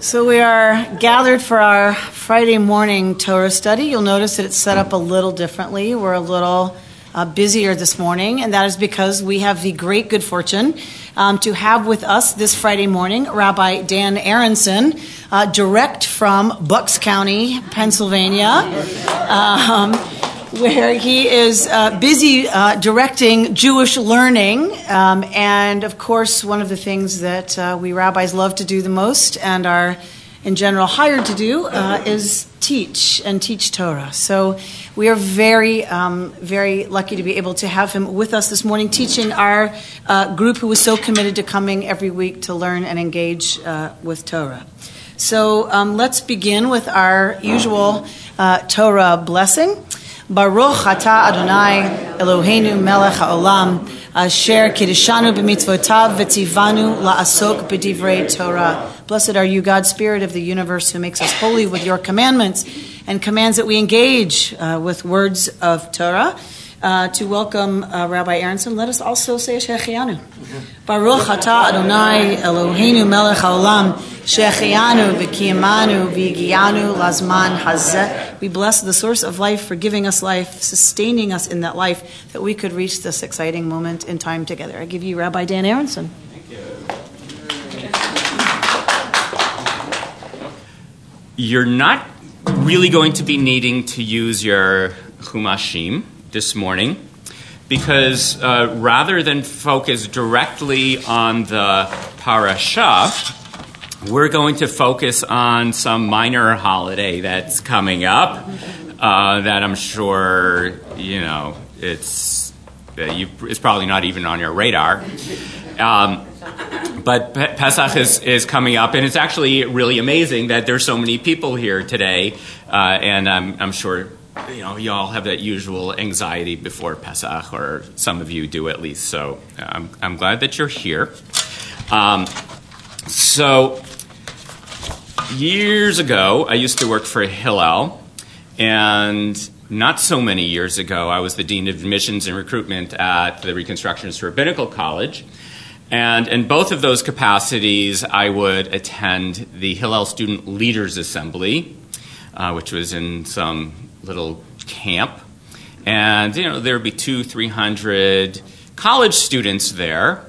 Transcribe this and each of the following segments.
So we are gathered for our Friday morning Torah study. You'll notice that it's set up a little differently. We're a little uh, busier this morning, and that is because we have the great good fortune um, to have with us this Friday morning Rabbi Dan Aronson, uh, direct from Bucks County, Pennsylvania. Um, where he is uh, busy uh, directing Jewish learning. Um, and of course, one of the things that uh, we rabbis love to do the most and are in general hired to do uh, is teach and teach Torah. So we are very, um, very lucky to be able to have him with us this morning, teaching our uh, group who is so committed to coming every week to learn and engage uh, with Torah. So um, let's begin with our usual Torah blessing. Baruch Ata Adonai Eloheinu Melech Haolam Asher Kiddushanu b'mitzvotav v'tzivanu la'asok b'divrei Torah. Blessed are you, God, Spirit of the universe, who makes us holy with your commandments and commands that we engage uh, with words of Torah. Uh, to welcome uh, Rabbi Aronson, let us also say Shehecheyanu. Baruch Ata Adonai Eloheinu Melech Haolam Shehecheyanu v'kiyamanu v'yigianu lazman hazeh. We bless the source of life for giving us life, sustaining us in that life, that we could reach this exciting moment in time together. I give you Rabbi Dan Aronson. Thank you. You're not really going to be needing to use your chumashim this morning because uh, rather than focus directly on the parasha, we're going to focus on some minor holiday that's coming up uh, that I'm sure you know it's uh, you, it's probably not even on your radar. Um, but Pesach is, is coming up, and it's actually really amazing that there's so many people here today, uh, and I'm, I'm sure you know, you all have that usual anxiety before Pesach, or some of you do at least. So I'm, I'm glad that you're here. Um, so years ago, I used to work for Hillel, and not so many years ago, I was the dean of admissions and recruitment at the Reconstructionist Rabbinical College. And in both of those capacities, I would attend the Hillel Student Leaders Assembly, uh, which was in some little camp. And, you know, there would be two, three hundred college students there.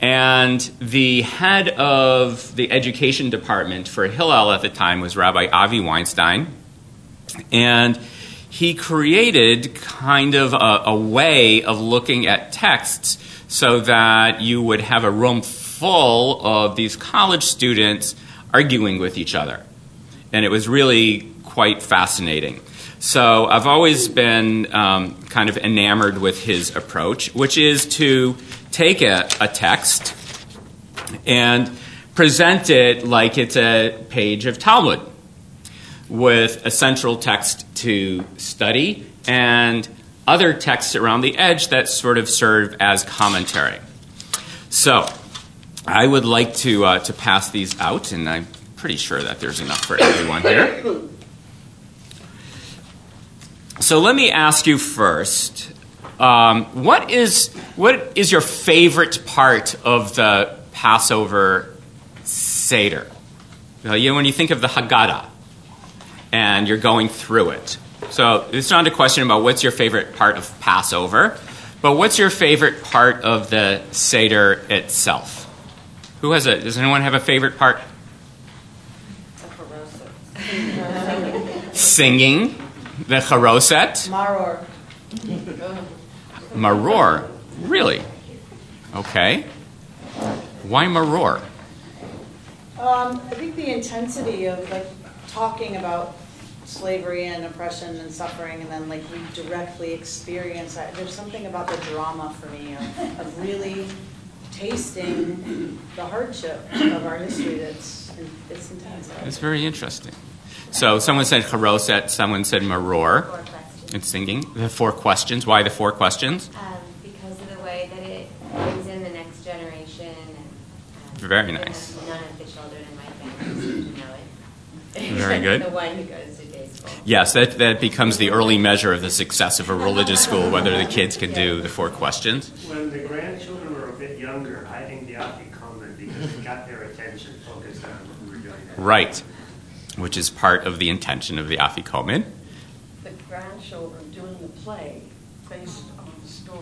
And the head of the education department for Hillel at the time was Rabbi Avi Weinstein. And he created kind of a, a, way of looking at texts so that you would have a room full of these college students arguing with each other. And it was really quite fascinating. So I've always been um, kind of enamored with his approach, which is to take a, a text and present it like it's a page of Talmud with a central text to study and other texts around the edge that sort of serve as commentary. So I would like to, uh, to pass these out, and I'm pretty sure that there's enough for everyone here. So let me ask you first um, what, is, what is your favorite part of the Passover Seder? You know, when you think of the Haggadah and you're going through it. So it's not a question about what's your favorite part of Passover, but what's your favorite part of the Seder itself? Who has a, does anyone have a favorite part? Singing the charoset? Maror. Maror. Really? Okay. Why maror? Um, I think the intensity of like talking about slavery and oppression and suffering, and then like we directly experience that. There's something about the drama for me of, of really tasting the hardship of our history that's it's intense. It's very interesting. So someone said charoset, someone said maror. It's singing. The four questions. Why the four questions? Um, because of the way that it brings in the next generation. And, um, Very nice. None of the children in my family know it. Very good. the one who goes to day school. Yes, that, that becomes the early measure of the success of a religious school, whether the kids can do the four questions. When the grandchildren were a bit younger, I think they ought to be common because it got their attention focused on what we were doing Right, which is part of the intention of the Afikomen. The grandchildren doing the play based on the story.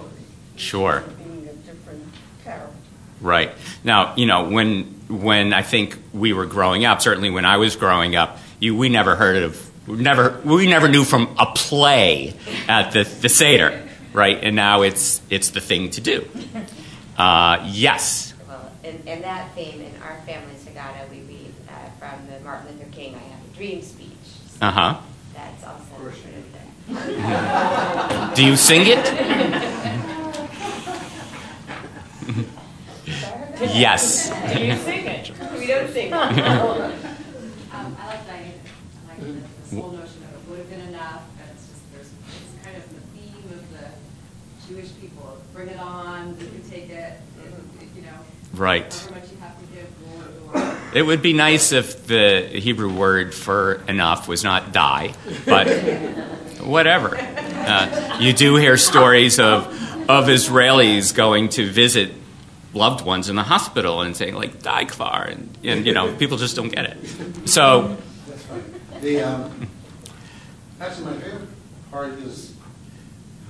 Sure. Being a different character. Right. Now, you know, when when I think we were growing up, certainly when I was growing up, you, we never heard of we never we never knew from a play at the, the Seder, right? And now it's it's the thing to do. Uh, yes. Well, in, in that theme, in our family Haggadah, we read from the Martin Luther King "I Have a Dream" speech. So Uh huh. That's also sort of the. Do you sing it? yes. Do you sing it? We don't sing it. Um, I like Diane. I like the- this whole notion of it would have been enough, and it's just, there's, it's kind of the theme of the Jewish people. Bring it on, you can take it, it- you know. Right. However much you have to give, more, more. It would be nice if the Hebrew word for enough was not die, but whatever. Uh, you do hear stories of, of Israelis going to visit loved ones in the hospital and saying, like, die kvar, and, and you know, people just don't get it. So, That's right. The, um, actually, my favorite part is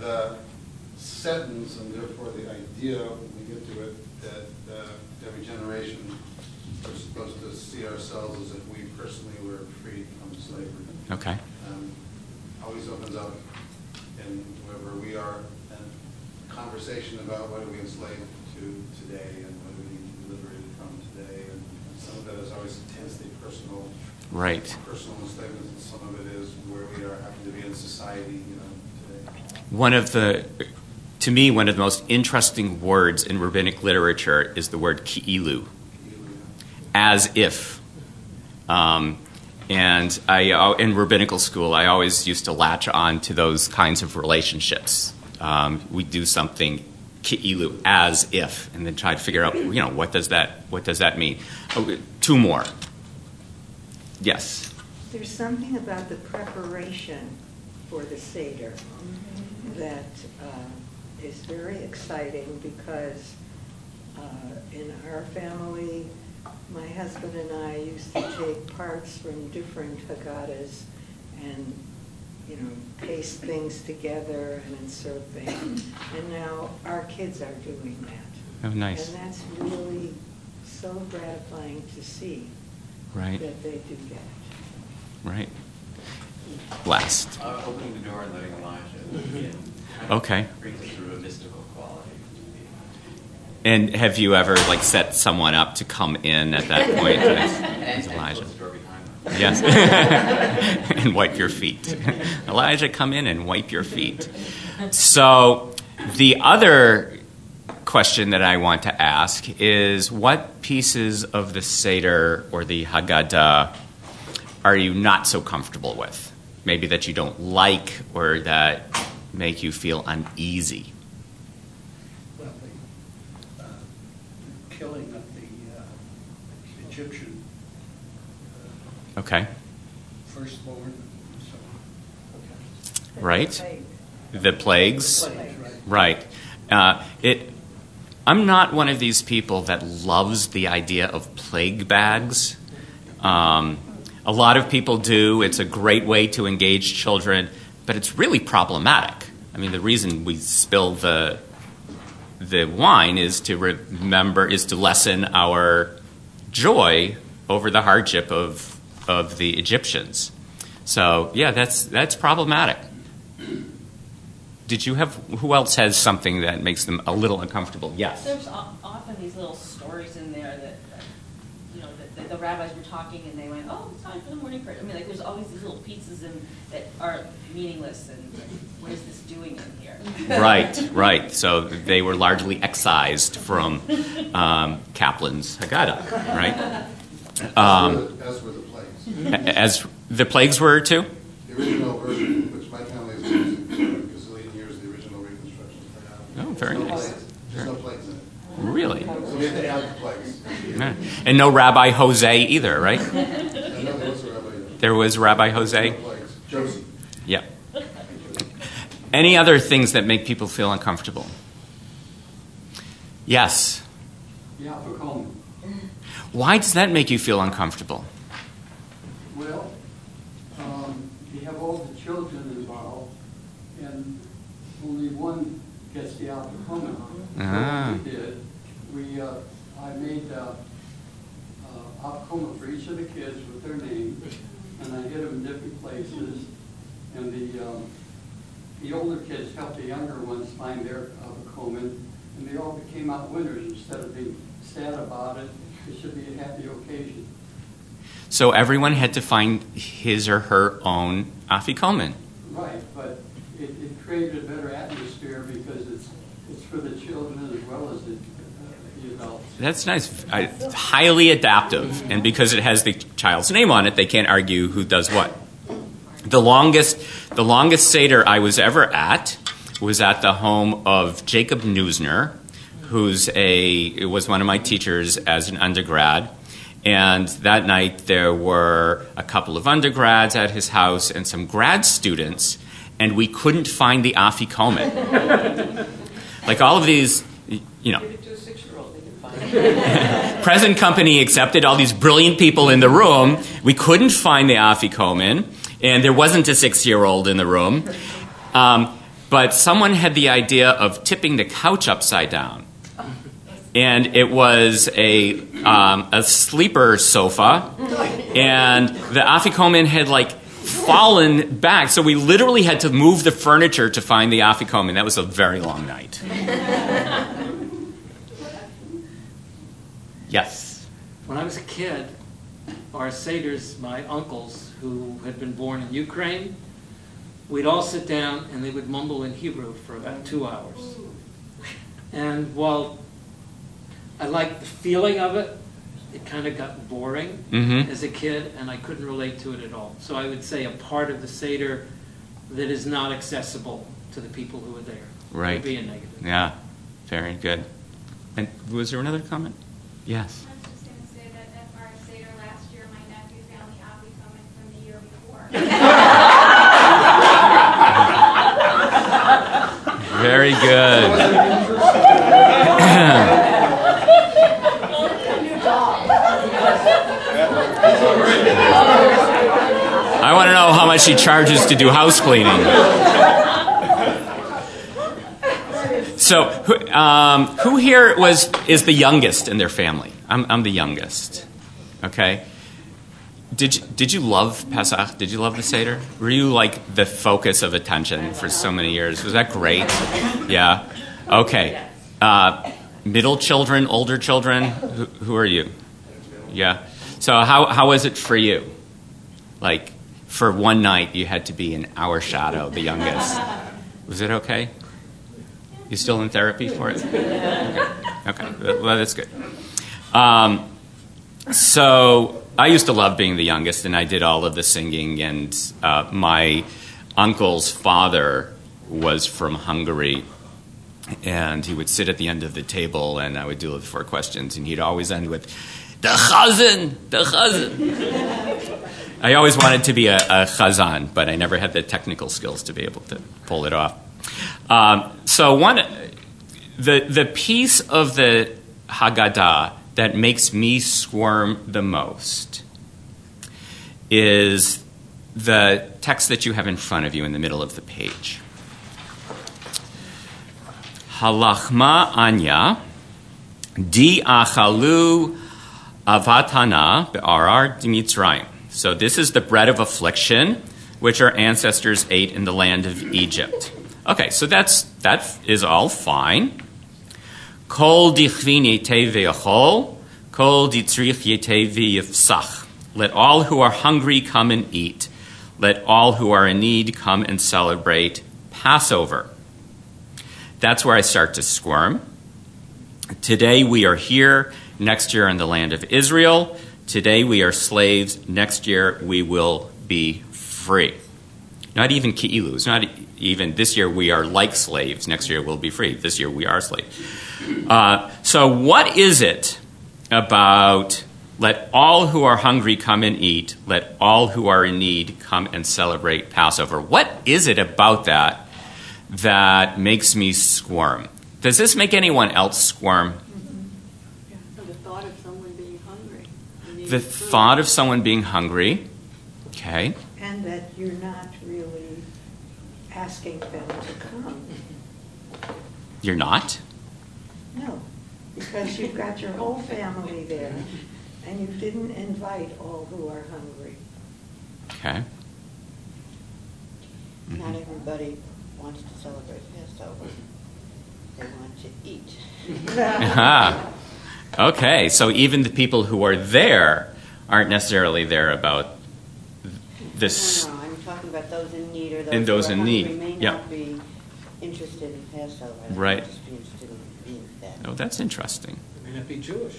the sentence and therefore the idea, when we get to it, that uh, every generation supposed to see ourselves as if we personally were freed from slavery. okay. Um, Always opens up in wherever we are, a conversation about what are we enslaved to today and what do we need to be liberated from today. And some of that is always intensely personal Right. personal enslavement, and some of it is where we are happen to be in society, you know, today. One of the, to me, one of the most interesting words in rabbinic literature is the word ki'ilu. As if. Um, and I, uh, in rabbinical school, I always used to latch on to those kinds of relationships. Um, we do something ki'ilu, as if, and then try to figure out, you know, what does that, what does that mean? Oh, two more. Yes. There's something about the preparation for the Seder that uh, is very exciting because uh, in our family, my husband and I used to take parts from different Haggadahs and, you know, paste things together and insert things. And now our kids are doing that. Oh, nice. And that's really so gratifying to see Right. that they do that. Right. Last. Uh, opening the door and letting Elijah in. kind Okay. Brings it through a mystical quality. And have you ever like set someone up to come in at that point as, And, as and Elijah? close the door behind them. Yes. and wipe your feet. Elijah, come in and wipe your feet. So, the other question that I want to ask is what pieces of the Seder or the Haggadah are you not so comfortable with? Maybe that you don't like or that make you feel uneasy? Well, the uh, killing of the uh, Egyptian uh, Okay. firstborn so. Right? The plagues? Plagues, right. Right. Uh, it. I'm not one of these people that loves the idea of plague bags. Um, a lot of people do. It's a great way to engage children, but it's really problematic. I mean, the reason we spill the the wine is to remember is to lessen our joy over the hardship of of the Egyptians. So yeah, that's that's problematic. Did you have who else has something that makes them a little uncomfortable? Yes. There's often these little stories in there that, that, you know, that the, the rabbis were talking and they went, oh, it's time for the morning prayer. I mean, like, there's always these little pieces in, that are meaningless and what is this doing in here? Right, right. So they were largely excised from um, Kaplan's Haggadah, right? Um, As were the plagues. A- As the plagues were too. The original version, which my family has used for a gazillion years, the original reconstruction. Oh, very There's nice. plagues. There's no plagues in it. Really? So we had to add the plagues. Yeah. And no Rabbi Jose either, right? And there was rabbi. There was Rabbi Jose. plagues. Joseph. Yeah. Any other things that make people feel uncomfortable? Yes. Yeah, afikomen. Why does that make you feel uncomfortable? Well, um, you have all the children involved, and only one gets the afikomen. Ah. So we did, we, uh, I made, uh, uh, for each of the kids with their name, and I hid them in different places, and the, um, the older kids helped the younger ones find their afikomen, and they all became out winners instead of being sad about it. It should be a happy occasion. So everyone had to find his or her own afikomen. Right, but it, it created a better atmosphere because it's, it's for the children as well as the, uh, the adults. That's nice. I, highly adaptive, and because it has the child's name on it, they can't argue who does what. The longest, the longest seder I was ever at was at the home of Jacob Neusner, who's a was one of my teachers as an undergrad. And that night there were a couple of undergrads at his house and some grad students, and we couldn't find the afikomen. like all of these, you know, Give it to a six-year-old, they can find it. present company accepted all these brilliant people in the room. We couldn't find the afikomen, and there wasn't a six-year-old in the room. Um, but someone had the idea of tipping the couch upside down, and it was a um, a sleeper sofa, and the afikomen had like fallen back, so we literally had to move the furniture to find the afikomen. That was a very long night. Yes. When I was a kid, our seders, my uncles who had been born in Ukraine, we'd all sit down and they would mumble in Hebrew for about two hours. And while I liked the feeling of it, it kind of got boring Mhm. as a kid, and I couldn't relate to it at all. So I would say a part of the Seder that is not accessible to the people who are there Right. would be a negative. Yeah, very good. And was there another comment? Yes. I was just going to say that at our Seder last year, my nephew found the afikomen from the year before. Very good. I want to know how much he charges to do house cleaning. So, who, um, who here was is the youngest in their family? I'm, I'm the youngest. Okay. Did you, did you love Pesach? Did you love the Seder? Were you like the focus of attention for so many years? Was that great? Yeah. Okay. Uh, middle children, older children. Who, who are you? Yeah. So how how was it for you? Like for one night, you had to be in our shadow, the youngest. Was it okay? You still in therapy for it? Okay. Well, that's good. Um, so I used to love being the youngest, and I did all of the singing. And uh, my uncle's father was from Hungary, and he would sit at the end of the table, and I would do the four questions, and he'd always end with "the chazan, the chazan." I always wanted to be a, a chazan, but I never had the technical skills to be able to pull it off. Um, so one, the the piece of the Haggadah that makes me squirm the most is the text that you have in front of you in the middle of the page. Halachma anya di achalu avatana be'arar dimitzrayim. So this is the bread of affliction which our ancestors ate in the land of Egypt. Okay, so that's that is all fine. Kol dichvin yete ve'achol, kol ditzrich yete ve'yifsach. Let all who are hungry come and eat. Let all who are in need come and celebrate Passover. That's where I start to squirm. Today we are here, next year in the land of Israel. Today we are slaves, next year we will be free. Not even ki'ilu. It's not even this year we are like slaves, next year we'll be free. This year we are slaves. Uh, so, what is it about let all who are hungry come and eat, let all who are in need come and celebrate Passover? What is it about that that makes me squirm? Does this make anyone else squirm? The thought of someone being hungry. and needing The food. thought of someone being hungry. Okay. And that you're not really asking them to come. You're not? No, because you've got your whole family there, and you didn't invite all who are hungry. Okay. Not mm-hmm. everybody wants to celebrate Passover. They want to eat. Aha. Okay, so even the people who are there aren't necessarily there about this. No, no, I'm talking about those in need or those And those who are in need, may yeah. not be interested in Passover. Right. might just be interested in being fed. Oh, that's interesting. They may not be Jewish.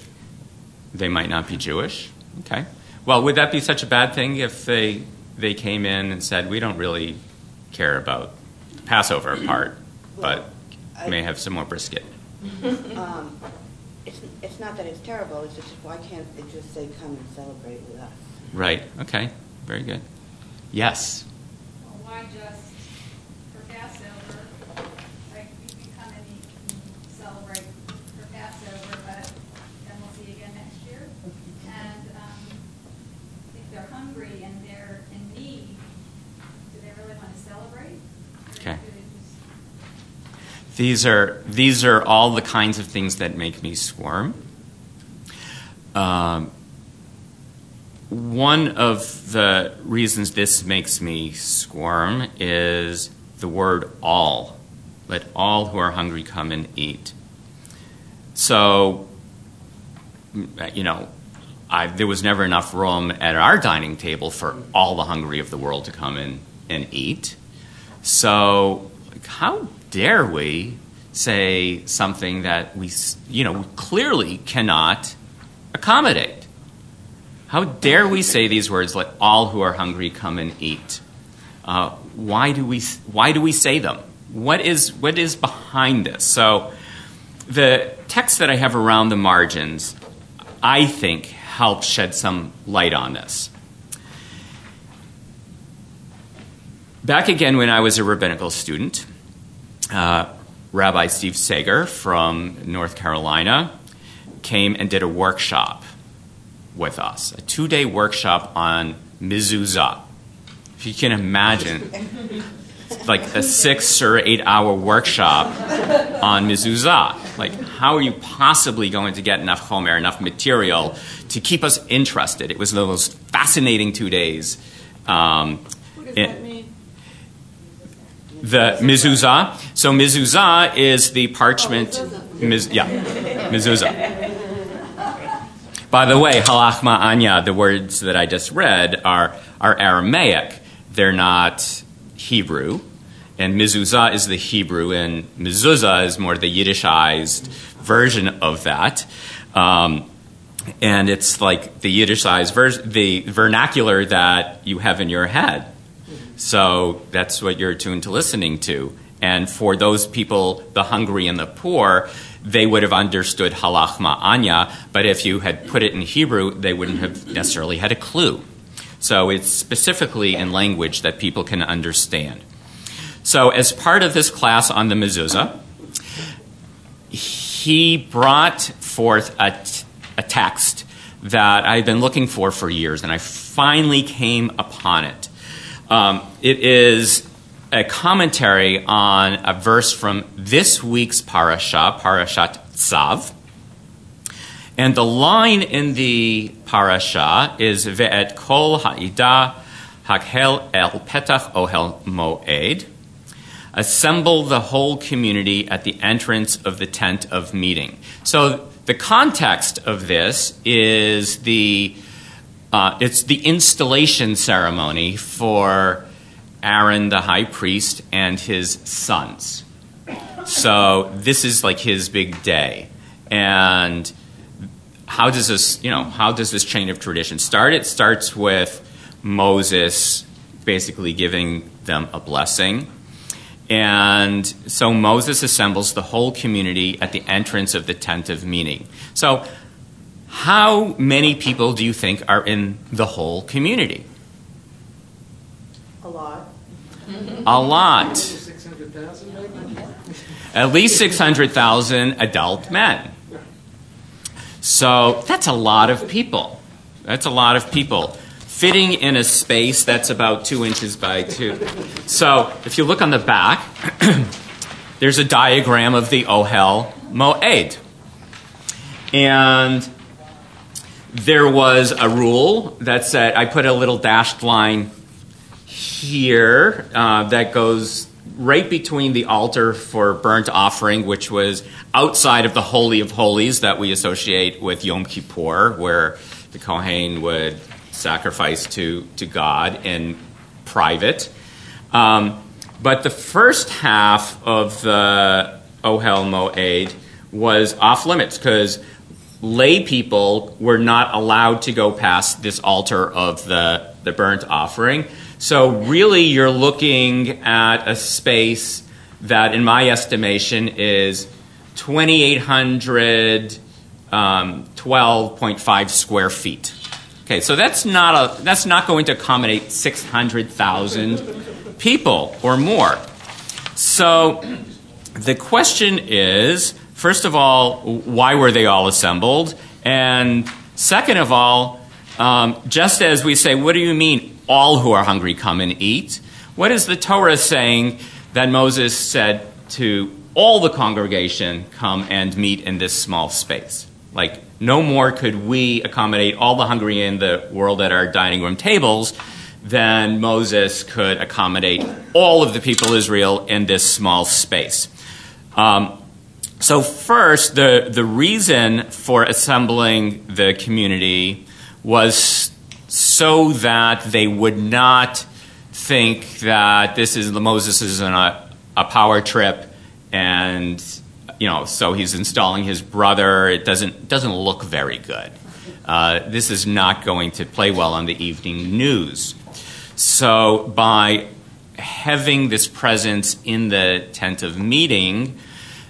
They might not be Jewish. Okay. Well, would that be such a bad thing if they they came in and said, "We don't really care about Passover part, but I- may have some more brisket." Um, It's, it's not that it's terrible, it's just why can't they just say, come and celebrate with us? Right. Okay. Very good. Yes. Well, why just for Passover, like you can come and eat and celebrate for Passover, but then we'll see you again next year? And um, if they're hungry and they're in need, do they really want to celebrate? Or Okay. do they just- These are these are all the kinds of things that make me squirm. Um, one of the reasons this makes me squirm is the word all. Let all who are hungry come and eat. So, mm, you know, I, there was never enough room at our dining table for all the hungry of the world to come in and eat. So, how dare we say something that we, you know, clearly cannot accommodate? How dare we say these words? Let all who are hungry come and eat. Uh, why do we? Why do we say them? What is what is behind this? So, the text that I have around the margins, I think, helps shed some light on this. Back again when I was a rabbinical student, Rabbi Steve Sager from North Carolina came and did a workshop with us, a two day workshop on mezuzah. If you can imagine, like a six or eight hour workshop on mezuzah. Like, how are you possibly going to get enough chomer, enough material to keep us interested? It was the most fascinating two days. Um, What does it- that mean? The mezuzah. So mezuzah is the parchment. Yeah, mezuzah. By the way, halachma anya, the words that I just read are are Aramaic. They're not Hebrew. And mezuzah is the Hebrew, and mezuzah is more the Yiddishized version of that. Um, and it's like the Yiddishized version, the vernacular that you have in your head. So that's what you're attuned to listening to. And for those people, the hungry and the poor, they would have understood halachma anya, but if you had put it in Hebrew, they wouldn't have necessarily had a clue. So it's specifically in language that people can understand. So as part of this class on the mezuzah, he brought forth a, t- a text that I've been looking for for years, and I finally came upon it. Um, it is a commentary on a verse from this week's parasha, Parashat Tzav. And the line in the parasha is Ve'et kol ha'ida hakhel el petach ohel moed. Assemble the whole community at the entrance of the tent of meeting. So the context of this is the uh, it's the installation ceremony for Aaron the high priest and his sons. So this is like his big day, and how does this you know how does this chain of tradition start? It starts with Moses basically giving them a blessing. And so Moses assembles the whole community at the entrance of the tent of meeting. So, how many people do you think are in the whole community? A lot. A lot. 600,000 maybe? At least 600,000 adult men. So, that's a lot of people. That's a lot of people. fitting in a space that's about two inches by two. So if you look on the back, there's a diagram of the Ohel Moed. And there was a rule that said, I put a little dashed line here uh, that goes right between the altar for burnt offering, which was outside of the Holy of Holies that we associate with Yom Kippur, where the Kohen would sacrifice to, to God in private. Um, but the first half of the Ohel Moed was off limits because lay people were not allowed to go past this altar of the, the burnt offering. So, really, you're looking at a space that, in my estimation, is 2,800, um, 12.5 square feet. Okay, so that's not, a, that's not going to accommodate 600,000 people or more. So, the question is first of all, why were they all assembled? And second of all, um, just as we say, what do you mean all who are hungry come and eat? What is the Torah saying that Moses said to all the congregation come and meet in this small space? Like, no more could we accommodate all the hungry in the world at our dining room tables than Moses could accommodate all of the people of Israel in this small space. Um, so, first, the, the reason for assembling the community was so that they would not think that this is Moses is in a, a power trip and you know so he's installing his brother. It doesn't doesn't look very good. Uh, this is not going to play well on the evening news. So by having this presence in the tent of meeting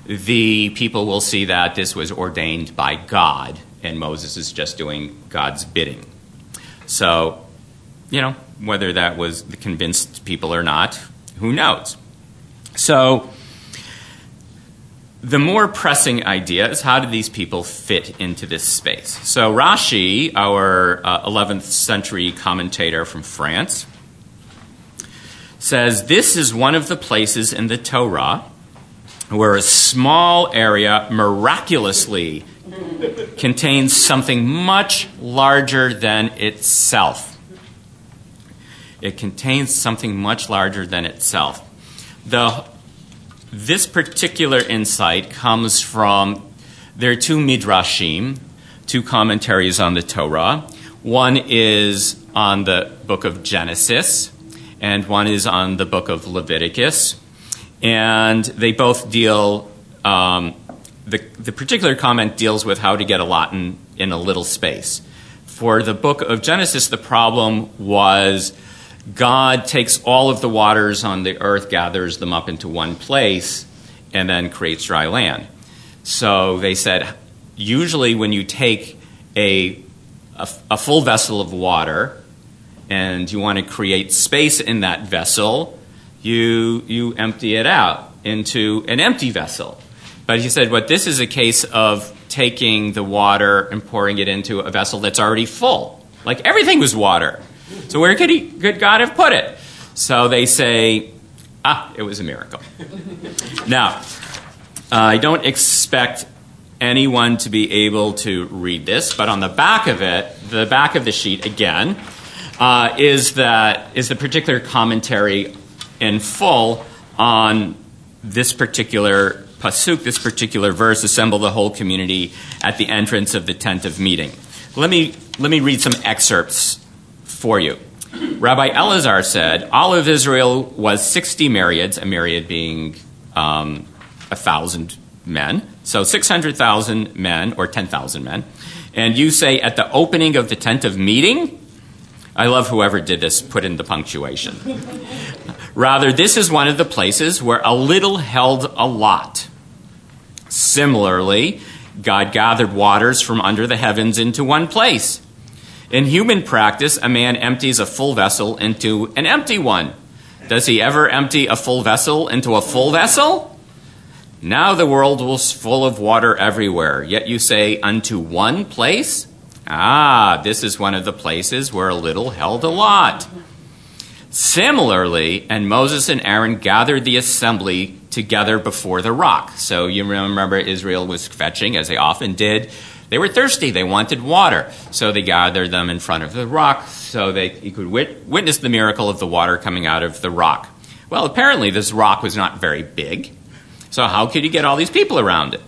the people will see that this was ordained by God and Moses is just doing God's bidding. So, you know, whether that was the convinced people or not, who knows? So, the more pressing idea is how do these people fit into this space? So, Rashi, our uh, 11th century commentator from France, says this is one of the places in the Torah where a small area miraculously contains something much larger than itself. It contains something much larger than itself. The, this particular insight comes from there are two midrashim, two commentaries on the Torah. One is on the book of Genesis, and one is on the book of Leviticus and they both deal. Um, the, the particular comment deals with how to get a lot in, in a little space. For the book of Genesis, the problem was God takes all of the waters on the earth, gathers them up into one place, and then creates dry land. So they said, usually when you take a, a, a full vessel of water and you want to create space in that vessel, you, you empty it out into an empty vessel. But he said, but this is a case of taking the water and pouring it into a vessel that's already full. Like everything was water. So where could, he, could God have put it? So they say, ah, it was a miracle. now, uh, I don't expect anyone to be able to read this, but on the back of it, the back of the sheet again, uh, is that is the particular commentary in full on this particular pasuk, this particular verse, assemble the whole community at the entrance of the tent of meeting. Let me, let me read some excerpts for you. Rabbi Elazar said, All of Israel was 60 myriads, a myriad being um, a thousand men, so 600,000 men or 10,000 men. And you say, At the opening of the tent of meeting, I love whoever did this, put in the punctuation. Rather, this is one of the places where a little held a lot. Similarly, God gathered waters from under the heavens into one place. In human practice, a man empties a full vessel into an empty one. Does he ever empty a full vessel into a full vessel? Now the world was full of water everywhere, yet you say, unto one place? Ah, this is one of the places where a little held a lot. Similarly, and Moses and Aaron gathered the assembly together before the rock. So you remember Israel was fetching, as they often did. They were thirsty, they wanted water. So they gathered them in front of the rock so they he could wit- witness the miracle of the water coming out of the rock. Well, apparently, this rock was not very big. So, how could you get all these people around it?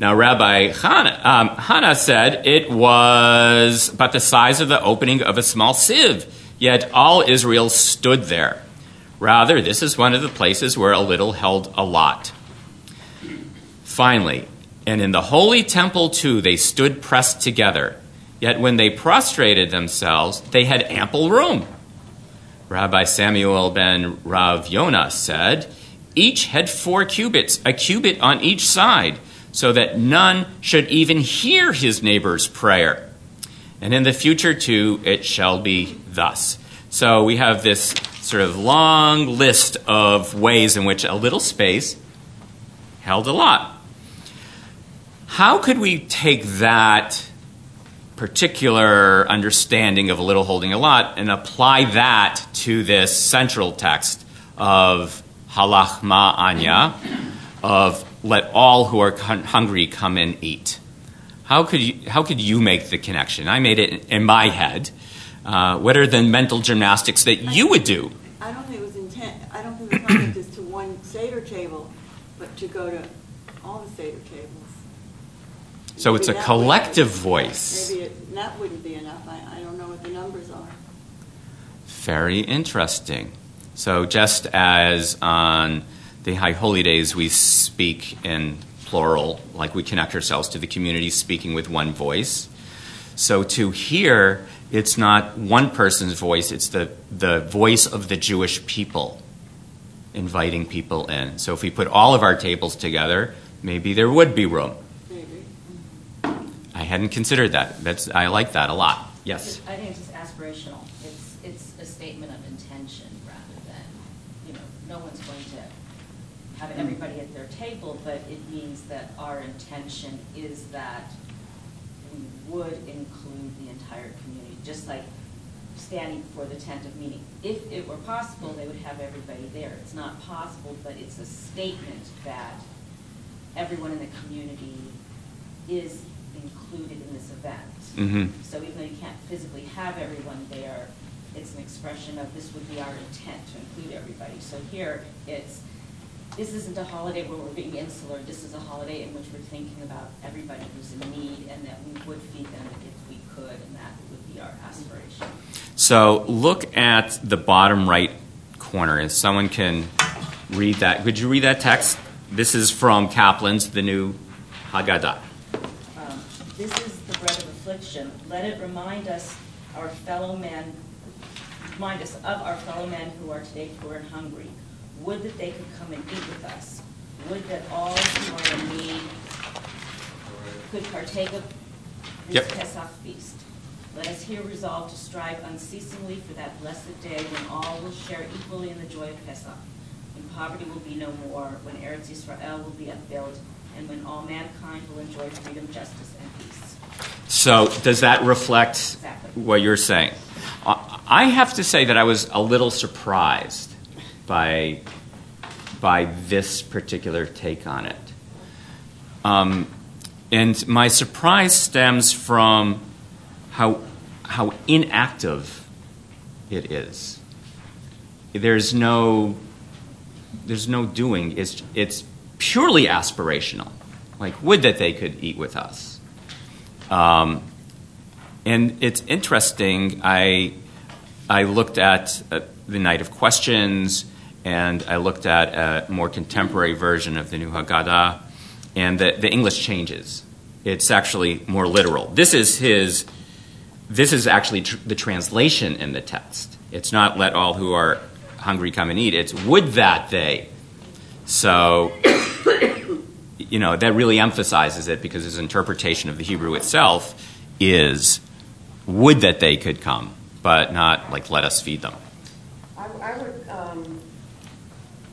Now, Rabbi Hannah, um, Hannah said it was but the size of the opening of a small sieve, yet all Israel stood there. Rather, this is one of the places where a little held a lot. Finally, and in the holy temple too, they stood pressed together. Yet when they prostrated themselves, they had ample room. Rabbi Samuel ben Rav Yonah said, Each had four cubits, a cubit on each side, so that none should even hear his neighbor's prayer. And in the future, too, it shall be thus. So we have this sort of long list of ways in which a little space held a lot. How could we take that particular understanding of a little holding a lot and apply that to this central text of halach anya, of let all who are hungry come and eat. How could you, how could you make the connection? I made it in my head. Uh, what are the mental gymnastics that you would do? I don't think it was intent. I don't think the concept is to one Seder table, but to go to all the Seder tables. So it's a collective would- voice. Maybe it, that wouldn't be enough. I, I don't know what the numbers are. Very interesting. So, just as on the High Holy Days we speak in plural, like we connect ourselves to the community speaking with one voice, so to hear, it's not one person's voice, it's the, the voice of the Jewish people inviting people in. So, if we put all of our tables together, maybe there would be room. I hadn't considered that. That's, I like that a lot. Yes. I think it's just aspirational. It's, it's a statement of intention rather than, you know, no one's going to have everybody at their table, but it means that our intention is that we would include the entire community, just like standing for the tent of meeting. If it were possible, they would have everybody there. It's not possible, but it's a statement that everyone in the community is included in this event. Mhm. So even though you can't physically have everyone there, it's an expression of this would be our intent to include everybody. So here, it's, this isn't a holiday where we're being insular, this is a holiday in which we're thinking about everybody who's in need and that we would feed them if we could, and that would be our aspiration. So look at the bottom right corner. If someone can read that, could you read that text? This is from Kaplan's The New Haggadah. Um, This is the bread of affliction. Let it remind us, our fellow men, remind us of our fellow men who are today poor and hungry. Would that they could come and eat with us. Would that all who are in need could partake of this Yep. Pesach feast. Let us here resolve to strive unceasingly for that blessed day when all will share equally in the joy of Pesach, when poverty will be no more, when Eretz Yisrael will be upbuilt, and when all mankind will enjoy freedom, justice, and peace. So does that reflect Exactly. what you're saying? I have to say that I was a little surprised by this particular take on it. Um, and my surprise stems from how, inactive it is. There's no, there's no doing. It's, purely aspirational. Like, would that they could eat with us. Um, and it's interesting. I, I looked at uh, the Night of Questions, and I looked at a more contemporary version of the New Haggadah, and the, the English changes. It's actually more literal. This is his. This is actually tr- the translation in the text. It's not "Let all who are hungry come and eat." It's "Would that they." So, you know, that really emphasizes it because his interpretation of the Hebrew itself is "Would that they could come," but not like "Let us feed them." I, I would, um,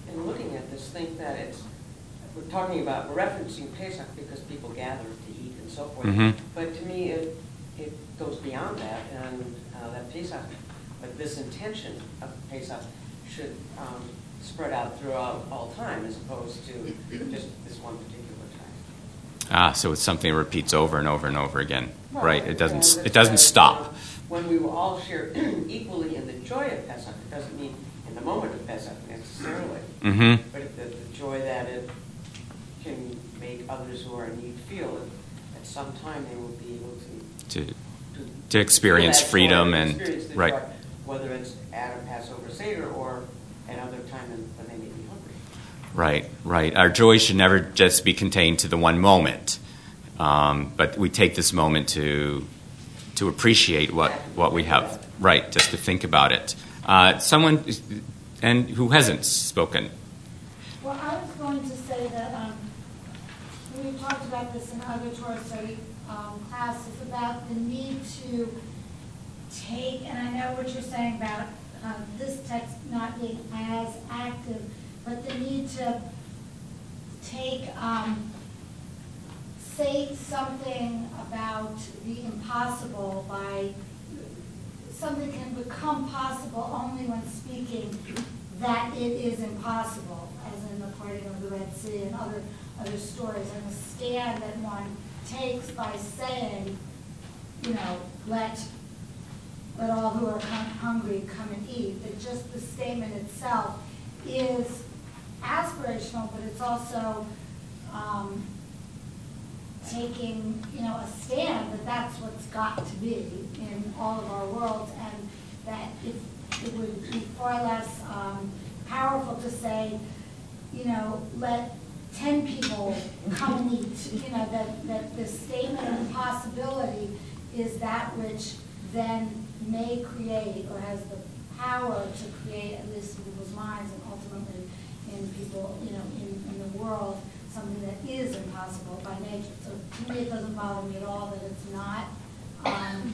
in looking at this, think that it's, we're talking about, we're referencing Pesach because people gather to eat and so forth. Mhm. But to me, it, it goes beyond that, and uh, that Pesach, but this intention of Pesach should um, spread out throughout all time as opposed to just this one particular time. Ah, so it's something that repeats over and over and over again. Well, right. It doesn't. It doesn't stop. When we will all share equally in the joy of Pesach, it doesn't mean in the moment of Pesach necessarily. Mhm. But the, the joy that it can make others who are in need feel that at some time they will be able to. To to experience feel that joy freedom and and experience right. joy, Whether it's at a Passover Seder or another time when when they may be hungry. Right, right. Our joy should never just be contained to the one moment, um, but we take this moment to to appreciate what, what we have. Right, just to think about it. Uh, someone, and who hasn't spoken? Well, I was going to say that we've talked about this in other Torah study um, classes about the need to take, and I know what you're saying about um, this text not being as active, but the need to take, um, say something about the impossible by something can become possible only when speaking that it is impossible, as in the parting of the Red Sea and other, other stories, and the stand that one takes by saying, you know, let, let all who are hun- hungry come and eat, that just the statement itself is aspirational, but it's also, um, taking, you know, a stand that that's what's got to be in all of our worlds, and that it, it would be far less um, powerful to say, you know, let ten people come and eat, you know, that, that the statement of possibility is that which then may create or has the power to create, at least in people's minds and ultimately in people, you know, in, in the world, something that is impossible by nature. So to me, it doesn't bother me at all that it's not, um,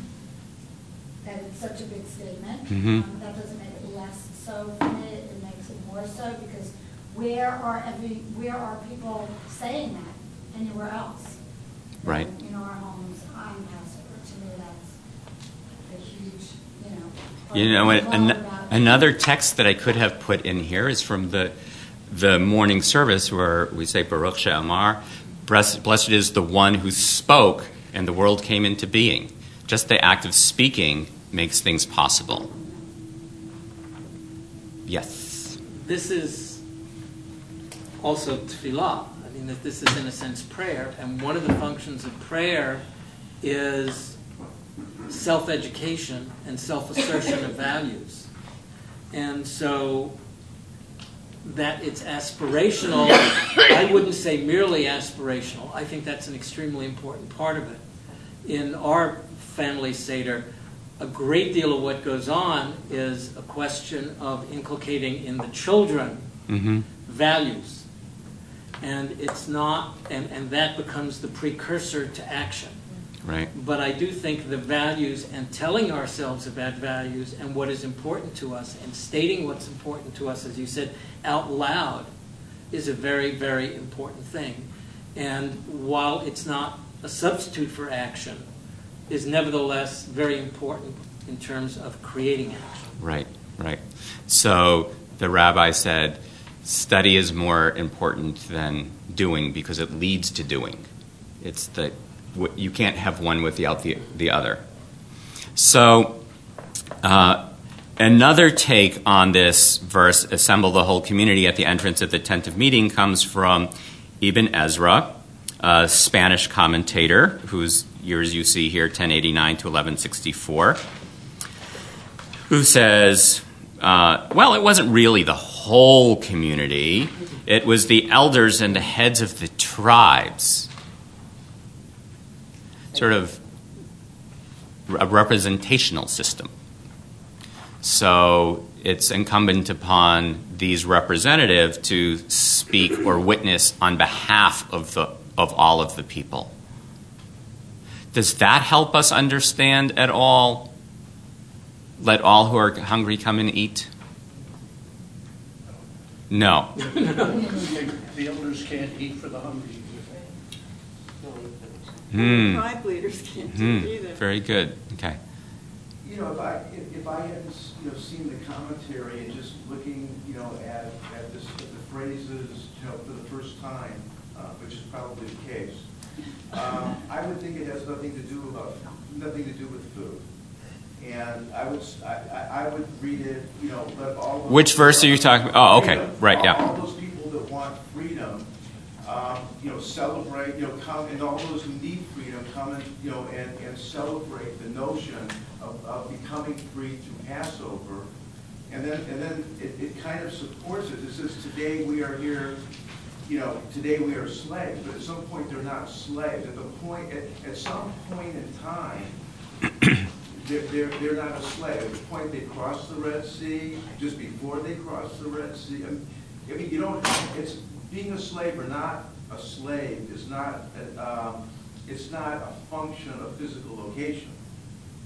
that it's such a big statement. Mhm. Um, That doesn't make it less so for me, it makes it more so, because where are every, where are people saying that anywhere else? Right. In our homes on Passover, to me, that's a huge, you know. You know, an, an- another text that I could have put in here is from the the morning service where we say Baruch She'amar, blessed, blessed is the one who spoke and the world came into being. Just the act of speaking makes things possible. Yes. This is also tefillah. I mean, that this is in a sense prayer, and one of the functions of prayer is self-education and self-assertion of values. And so that it's aspirational, I wouldn't say merely aspirational. I think that's an extremely important part of it. In our family Seder, a great deal of what goes on is a question of inculcating in the children Mm-hmm. values. And it's not, and, and that becomes the precursor to action. Right. But I do think the values and telling ourselves about values and what is important to us and stating what's important to us, as you said, out loud is a very, very important thing. And while it's not a substitute for action, is nevertheless very important in terms of creating action. Right, right. So the rabbi said, study is more important than doing because it leads to doing. It's the you can't have one without the the other. So. Uh, Another take on this verse, assemble the whole community at the entrance of the tent of meeting, comes from Ibn Ezra, a Spanish commentator whose years you see here, 1089 to 1164 who says, uh, well, it wasn't really the whole community, it was the elders and the heads of the tribes. Sort of a representational system. So it's incumbent upon these representatives to speak or witness on behalf of, the, of all of the people. Does that help us understand at all let all who are hungry come and eat? No. The elders can't eat for the hungry. Hmm. tribe leaders can't do Hmm. either. Very good. Okay. You know, if I, if, if I hadn't, you know, seen the commentary and just looking, you know, at, at this, at the phrases, you know, for the first time, uh, which is probably the case, um, I would think it has nothing to do about, nothing to do with food. And I would, I, I- would read it, you know, let all. those- Which verse are you talking about? Oh, okay. Freedom. Right, yeah. All those people that want freedom, um, you know, celebrate, you know, come, and all those who need freedom, come and, you know, and, and celebrate the notion of, of becoming free through Passover. And then, and then it, it kind of supports it. It says, today we are here, you know, today we are slaves, but at some point they're not slaves. At the point, at, at some point in time, they're, they're, they're not a slave. At the point they cross the Red Sea, just before they cross the Red Sea, I mean, I mean, you don't, it's, being a slave or not a slave is not, um, it's not a function of physical location,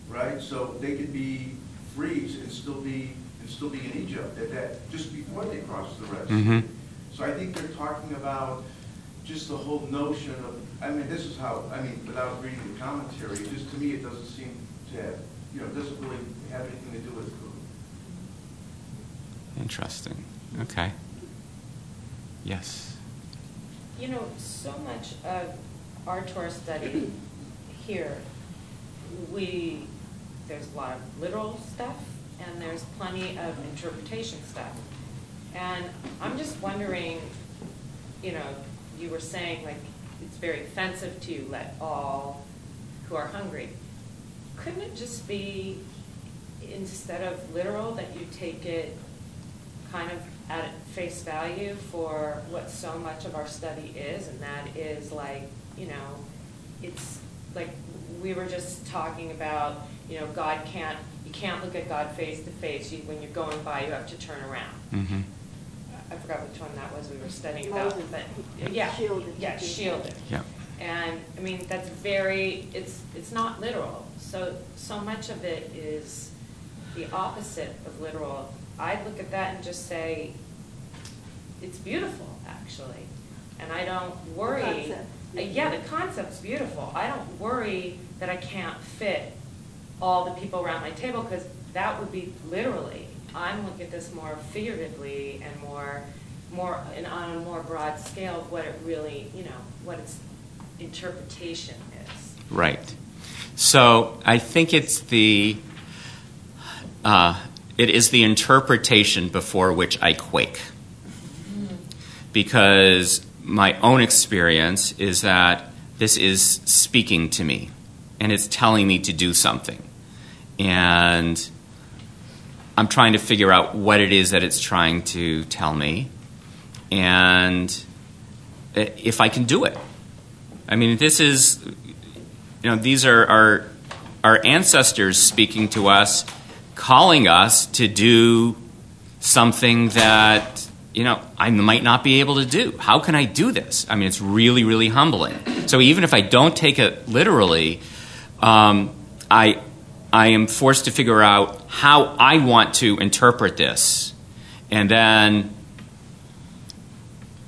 right? So they could be free and still be, and still be in Egypt at that, just before they cross the Red Sea. Mhm. So I think they're talking about just the whole notion of, I mean, this is how, I mean, without reading the commentary, just to me, it doesn't seem to have, you know, it doesn't really have anything to do with food. Interesting. Okay. Yes. You know, so much of our Torah study here, we, there's a lot of literal stuff and there's plenty of interpretation stuff. And I'm just wondering, you know, you were saying like it's very offensive to let all who are hungry. Couldn't it just be instead of literal that you take it kind of at face value for what so much of our study is, and that is like, you know, it's like we were just talking about, you know, God can't, you can't look at God face to face. You, when you're going by, you have to turn around. Mm-hmm. I forgot which one that was we were studying about, but yeah, Shielded. yeah, shielded. Yeah. And I mean, that's very, it's, it's not literal. So, so much of it is the opposite of literal. I'd look at that and just say, it's beautiful, actually. And I don't worry. concept. Uh, Yeah, the concept's beautiful. I don't worry that I can't fit all the people around my table because that would be literally. I'm looking at this more figuratively and more, more, and on a more broad scale of what it really, you know, what its interpretation is. Right. So I think it's the uh, it is the interpretation before which I quake, because my own experience is that this is speaking to me, and it's telling me to do something, and I'm trying to figure out what it is that it's trying to tell me, and if I can do it. I mean, this is you know, these are our, our ancestors speaking to us, calling us to do something that, you know, I might not be able to do. How can I do this? I mean, it's really, really humbling. So even if I don't take it literally, um, I, I am forced to figure out how I want to interpret this. And then,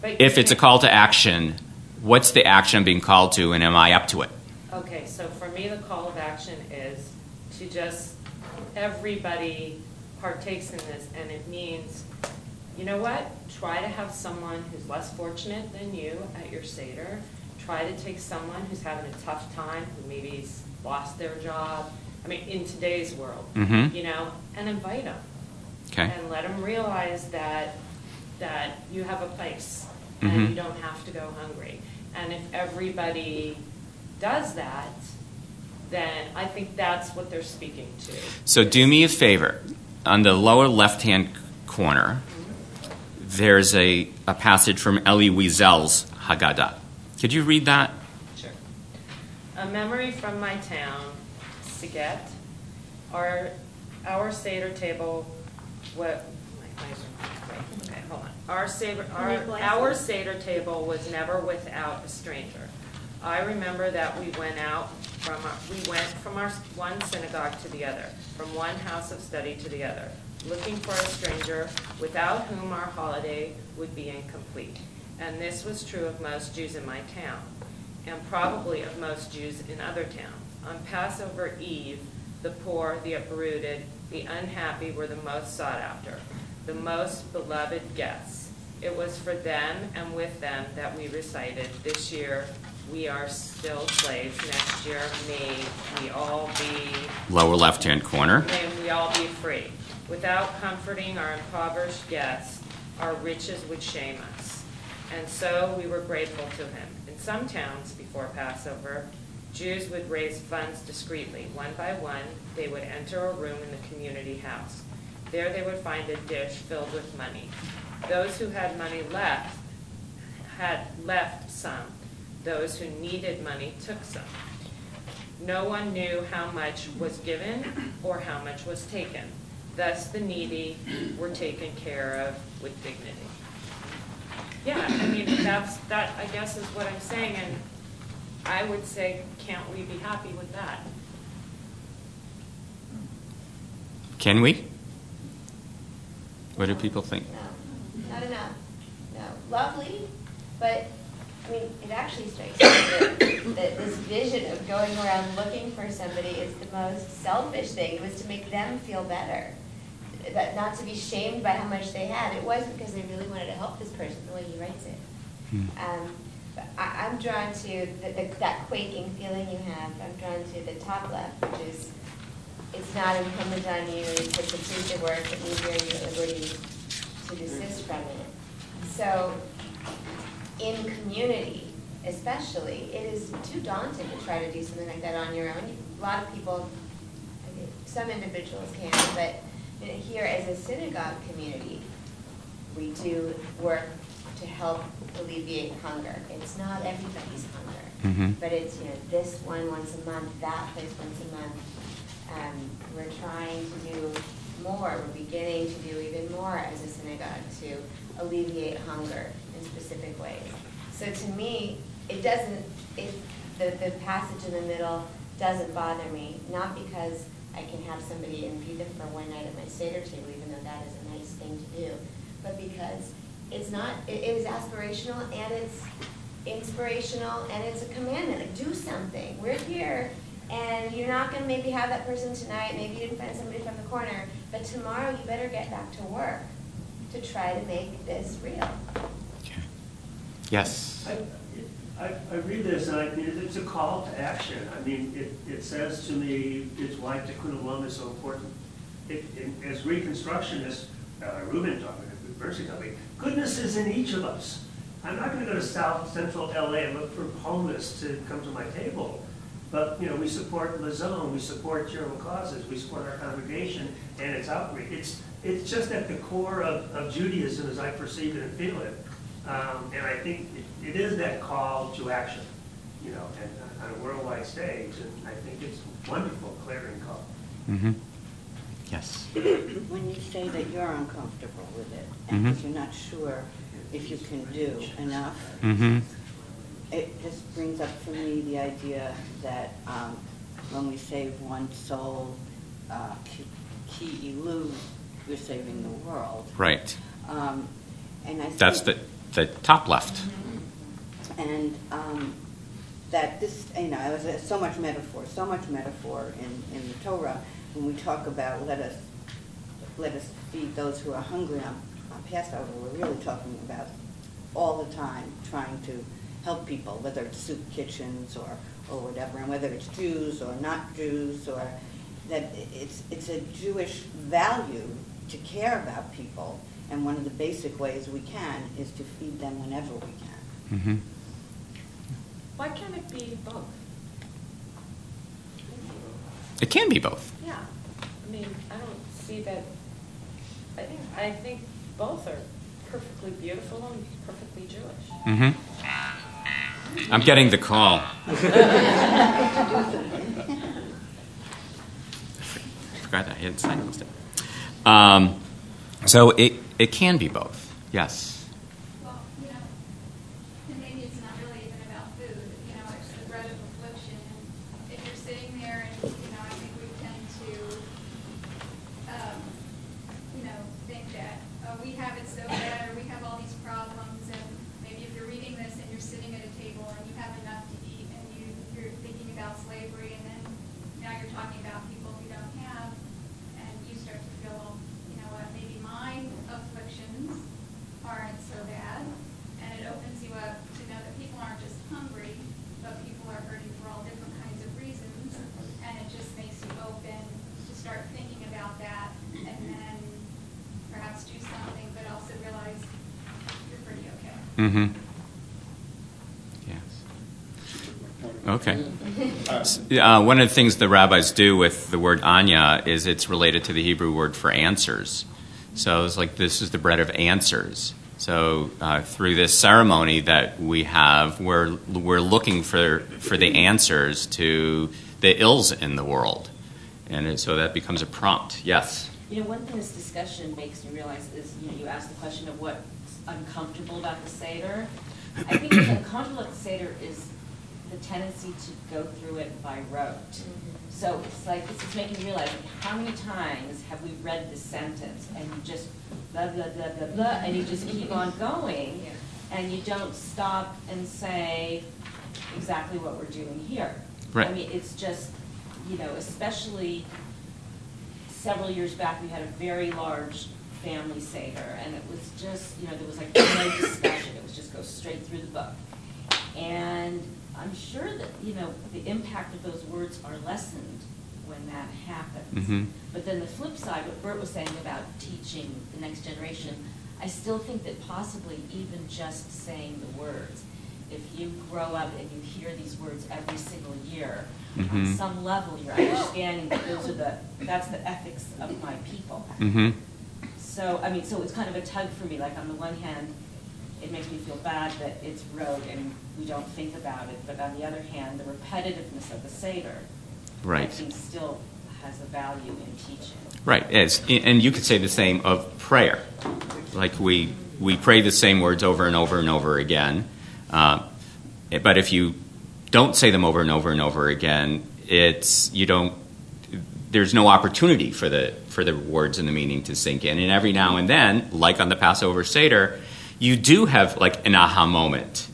if it's a call to action, what's the action I'm being called to, and am I up to it? Okay, so for me, the call of action is to just, everybody partakes in this, and it means, you know what? Try to have someone who's less fortunate than you at your Seder. Try to take someone who's having a tough time, who maybe's lost their job, I mean, in today's world, Mhm. you know, and invite them. Okay. And let them realize that, that you have a place, and Mhm. you don't have to go hungry. And if everybody does that, then I think that's what they're speaking to. So do me a favor. On the lower left-hand corner, there's a, a passage from Elie Wiesel's Haggadah. Could you read that? Sure. A memory from my town, Sighet. Our, our Seder table, what, Our Seder, our, our? Seder table was never without a stranger. I remember that we went out from, our- we went from our one synagogue to the other, from one house of study to the other, looking for a stranger without whom our holiday would be incomplete. And this was true of most Jews in my town. and probably of most Jews in other towns. On Passover Eve, the poor, the uprooted, the unhappy were the most sought after, the most beloved guests. It was for them and with them that we recited, This year we are still slaves. Next year may we all be Lower left-hand corner. May we all be free. Without comforting our impoverished guests, our riches would shame us. And so we were grateful to him. In some towns before Passover, Jews would raise funds discreetly. One by one, they would enter a room in the community house. There they would find a dish filled with money. Those who had money left had left some. Those who needed money took some. No one knew how much was given or how much was taken. Thus, the needy were taken care of with dignity. Yeah, I mean, that's, that, I guess, is what I'm saying, and I would say, can't we be happy with that? Can we? What do people think? No, not enough. No, lovely, but, I mean, it actually strikes me that, that this vision of going around looking for somebody is the most selfish thing. It was to make them feel better. That not to be shamed by how much they had. It wasn't because they really wanted to help this person the way he writes it. Um, but I, I'm drawn to the, the, that quaking feeling you have. I'm drawn to the top left, which is it's not incumbent on you to complete the work, are you at liberty to desist from it. So, in community, especially, it is too daunting to try to do something like that on your own. A lot of people, some individuals can, but here as a synagogue community, we do work to help alleviate hunger. It's not everybody's hunger, Mhm. but it's you know this one once a month, that place once a month. Um, we're trying to do more. We're beginning to do even more as a synagogue to alleviate hunger in specific ways. So to me, it doesn't. It, the the passage in the middle doesn't bother me, not because I can have somebody and feed them for one night at my Seder table, even though that is a nice thing to do, but because it's not, it, it is aspirational and it's inspirational and it's a commandment, like do something. We're here and you're not gonna maybe have that person tonight, maybe you didn't find somebody from the corner, but tomorrow you better get back to work to try to make this real. Yes. I, I, I read this and I, it's a call to action. I mean, it, it says to me, it's why tikkun olam is so important. It, it, as reconstructionists, uh, Ruben talking, Mercy Company, goodness is in each of us. I'm not gonna go to South Central LA and look for homeless to come to my table. But, you know, we support Mazon, we support charitable causes, we support our congregation and its outreach. It's, it's just at the core of, of Judaism as I perceive it and feel it. Um, and I think it, it is that call to action, you know, and uh, on a worldwide stage, and I think it's a wonderful clarion call. Mm-hmm. Yes. When you say that you're uncomfortable with it, and Mhm. that you're not sure if you can do enough, Mm-hmm. It just brings up for me the idea that um, when we save one soul, uh, ki ki ilu, we're saving the world. Right. Um, and I That's the, the top left. and um, that this, you know, it was so much metaphor, so much metaphor in, in the Torah when we talk about let us let us feed those who are hungry on, on Passover. We're really talking about all the time trying to help people, whether it's soup kitchens or or whatever, and whether it's Jews or not Jews, or that it's it's a Jewish value to care about people, and one of the basic ways we can is to feed them whenever we can. Mm-hmm. Why can't it be both? It can be both. Yeah, I mean, I don't see that, I think, I think both are perfectly beautiful and perfectly Jewish. Mm-hmm. I'm getting the call. forgot I hadn't silenced it. Um, so it, it can be both, yes. Well, you know, and maybe it's not really even about food, you know, it's the bread of affliction. And if you're sitting there and, you know, I think we tend to, um, you know, think that, oh, we have it so bad, or we have all these problems, and maybe if you're reading this and you're sitting at a table and you have enough to eat, about slavery, and then now you're talking about people who don't have, and you start to feel, you know what, maybe my afflictions aren't so bad, and it opens you up to know that people aren't just hungry, but people are hurting for all different kinds of reasons, and it just makes you open to start thinking about that, and then perhaps do something, but also realize you're pretty okay. Mm-hmm. Yes. Okay. Uh, one of the things the rabbis do with the word anya is it's related to the Hebrew word for answers. So it's like this is the bread of answers. So uh, through this ceremony that we have, we're we're looking for for the answers to the ills in the world, and so that becomes a prompt. Yes. You know, one thing this discussion makes me realize is, you know, you asked the question of what's uncomfortable about the Seder. I think what's uncomfortable about the Seder is the tendency to go through it by rote. Mm-hmm. So it's like, this is making me realize, how many times have we read this sentence and you just blah, blah, blah, blah, blah, mm-hmm. and you just keep on going, and you don't stop and say exactly what we're doing here. I mean, it's just, you know, especially several years back, we had a very large family Seder, and it was just, you know, there was like no discussion, it was just go straight through the book. And I'm sure that, you know, the impact of those words are lessened when that happens. Mhm. But then the flip side, what Bert was saying about teaching the next generation, I still think that possibly even just saying the words, if you grow up and you hear these words every single year, on Mhm. some level, you're understanding that those are the, that's the ethics of my people. Mm-hmm. So, I mean, so it's kind of a tug for me, like on the one hand, it makes me feel bad that it's rote and we don't think about it, but on the other hand, the repetitiveness of the Seder, I think still has a value in teaching. Right, as, and you could say the same of prayer. Like we, we pray the same words over and over and over again. Uh, but if you don't say them over and over and over again, it's, you don't, there's no opportunity for the, for the words and the meaning to sink in. And every now and then, like on the Passover Seder, you do have like an aha moment.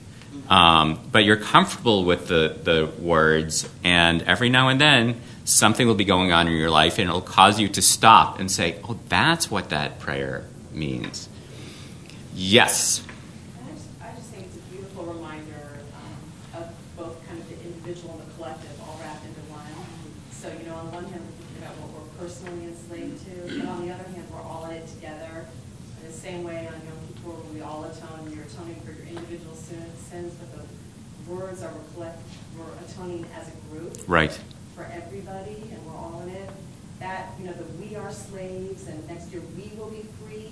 Um, but you're comfortable with the, the words, and every now and then something will be going on in your life, and it'll cause you to stop and say, Oh, that's what that prayer means. Yes. I just, think it's a beautiful reminder of both kind of the individual and the collective all wrapped into one. So, you know, on one hand, we're thinking about what we're personally enslaved to, but on the other hand, we're all in it together. In the same way on Yom Kippur, we all atone, you're atoning for your individual but the words are we're we're atoning as a group. Right. For everybody, and we're all in it. That, you know, the we are slaves, and next year we will be free,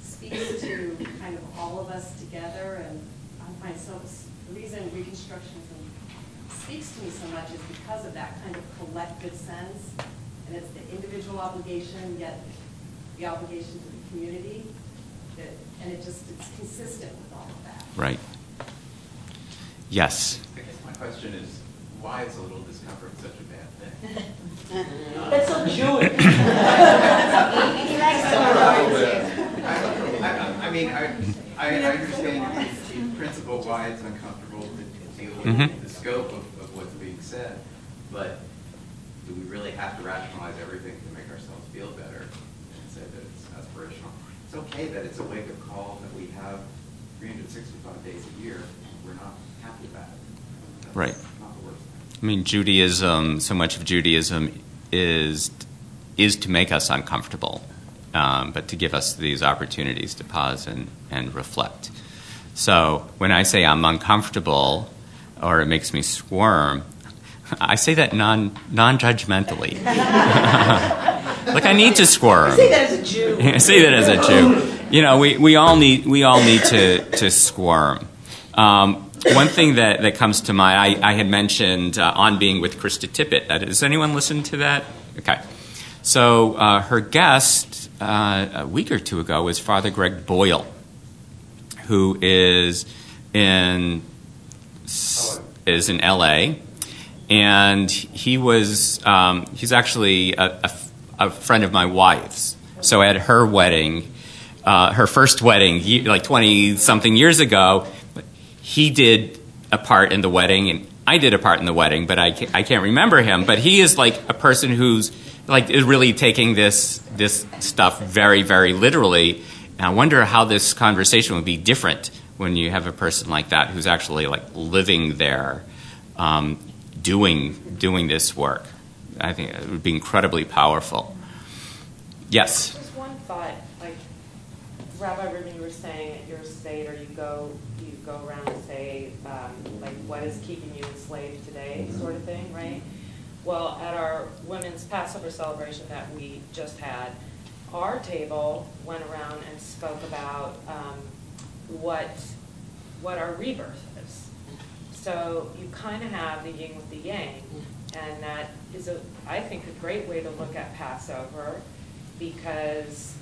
speaks to kind of all of us together, and I find so, the reason Reconstructionism speaks to me so much is because of that kind of collective sense, and it's the individual obligation, yet the obligation to the community, that, and it just, it's consistent with all of that. Right. Yes. I guess my question is, why is a little discomfort such a bad thing? That's so Jewish. He likes the I, I- I mean, I, I I understand in principle why it's uncomfortable to deal with Mhm. the scope of, of what's being said, but do we really have to rationalize everything to make ourselves feel better and say that it's aspirational? It's okay that it's a wake-up call that we have 365 days a year, we're not happy about it. That's Right. Not the worst thing. I mean, Judaism, so much of Judaism is, is to make us uncomfortable, um, but to give us these opportunities to pause and, and reflect. So when I say I'm uncomfortable or it makes me squirm, I say that non, non-judgmentally. like I need to squirm. You say that as a Jew. I say that as a Jew. You know, we, we all need we all need to to squirm. Um, one thing that, that comes to mind, I, I had mentioned uh, on being with Krista Tippett. Does anyone listen to that? Okay. So uh, her guest uh, a week or two ago was Father Greg Boyle, who is in is in L.A. and he was um, he's actually a a friend of my wife's. So at her wedding, uh, her first wedding, like twenty something years ago, he did a part in the wedding, and I did a part in the wedding, but I can't, I can't remember him. But he is like a person who's like is really taking this this stuff very very literally. And I wonder how this conversation would be different when you have a person like that who's actually like living there, um, doing doing this work. I think it would be incredibly powerful. Yes. Just one thought, like Rabbi Rubin, you were saying at your state, or you go, go around and say, um, like, what is keeping you enslaved today, sort of thing, right? Well, at our women's Passover celebration that we just had, our table went around and spoke about um, what what our rebirth is. So you kind of have the yin with the yang, and that is a I think a great way to look at Passover because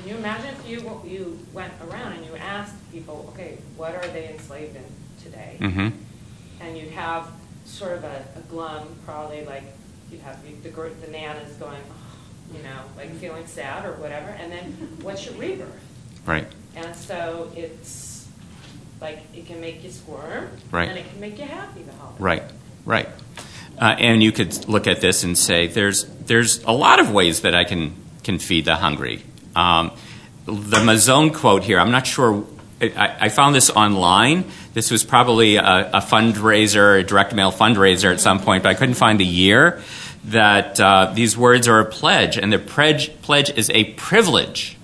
can you imagine if you you went around and you asked people, okay, what are they enslaved in today? Mm-hmm. And you'd have sort of a, a glum, probably like you'd have the, the, nanas going, oh, you know, like feeling sad or whatever. And then what's your rebirth? Right. And so it's like it can make you squirm, Right. and it can make you happy the holiday. Right, right. Uh, and you could look at this and say, there's there's a lot of ways that I can can feed the hungry. Um, the Mazon quote here, I'm not sure. I, found this online. This was probably a, fundraiser, a direct mail fundraiser at some point, but I couldn't find the year. That uh, these words are a pledge, and the pledge pledge is a privilege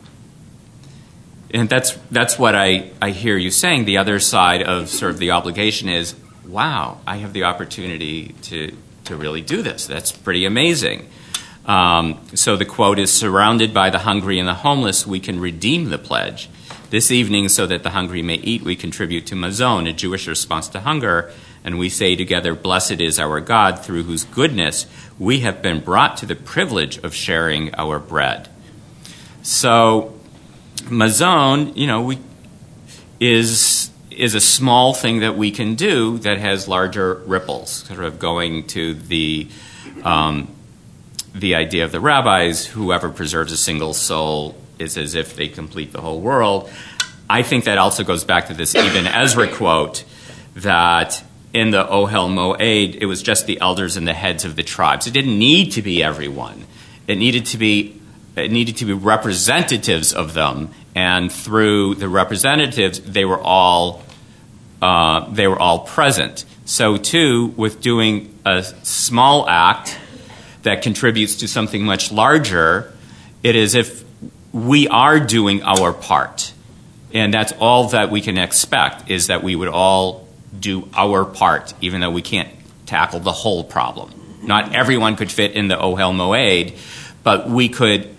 and that's that's what I, hear you saying. The other side of sort of the obligation is, wow, I have the opportunity to really do this. That's pretty amazing. Um, so the quote is: "Surrounded by the hungry and the homeless, we can redeem the pledge. This evening, so that the hungry may eat, we contribute to Mazon, a Jewish response to hunger." And we say together, Blessed is our God, through whose goodness we have been brought to the privilege of sharing our bread. So, Mazon, you know, we, is is a small thing that we can do that has larger ripples, sort of going to the um, the idea of the rabbis: whoever preserves a single soul is as if they complete the whole world. I think that also goes back to this Ibn Ezra quote that in the Ohel Moed, it was just the elders and the heads of the tribes. It didn't need to be everyone. It needed to be it needed to be representatives of them, and through the representatives, they were all uh, they were all present. So too, with doing a small act that contributes to something much larger, it is if we are doing our part, and that's all that we can expect is that we would all do our part, even though we can't tackle the whole problem. Not everyone could fit in the Ohel Moed, but we could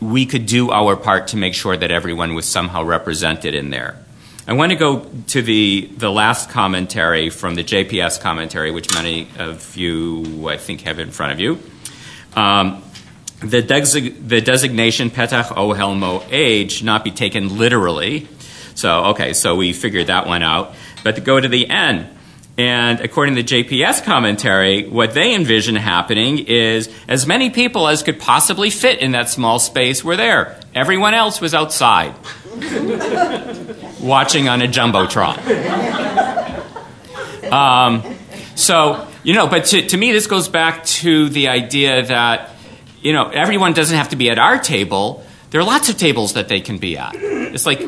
we could do our part to make sure that everyone was somehow represented in there. I want to go to the, the last commentary from the JPS commentary, which many of you, I think, have in front of you. Um, the, desig- the designation Petach Ohel Moed should not be taken literally. So, okay, so we figured that one out. But to go to the end, and according to the JPS commentary, what they envision happening is as many people as could possibly fit in that small space were there. Everyone else was outside, watching on a jumbotron. Um, so, you know, but to, to me, this goes back to the idea that, you know, everyone doesn't have to be at our table. There are lots of tables that they can be at. It's like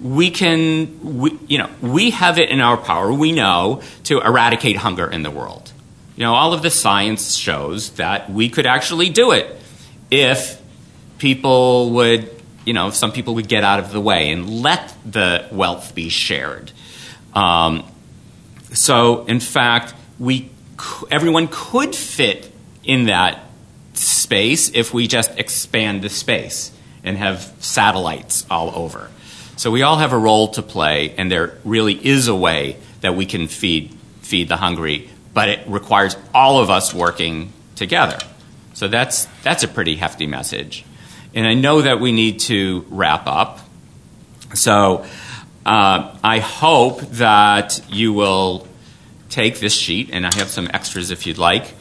we can, we, you know, we have it in our power, we know, to eradicate hunger in the world. You know, all of the science shows that we could actually do it if people would, you know, some people would get out of the way and let the wealth be shared. Um, so, in fact, we, everyone could fit in that space if we just expand the space and have satellites all over. So we all have a role to play, and there really is a way that we can feed feed the hungry, but it requires all of us working together. So that's that's a pretty hefty message, and I know that we need to wrap up. So uh, I hope that you will take this sheet, and I have some extras if you'd like,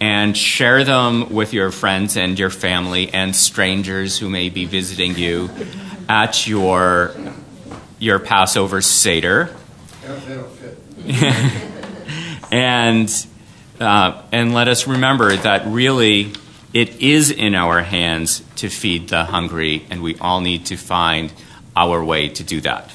and share them with your friends and your family and strangers who may be visiting you at your your Passover Seder. And, uh, and let us remember that really it is in our hands to feed the hungry, and we all need to find our way to do that.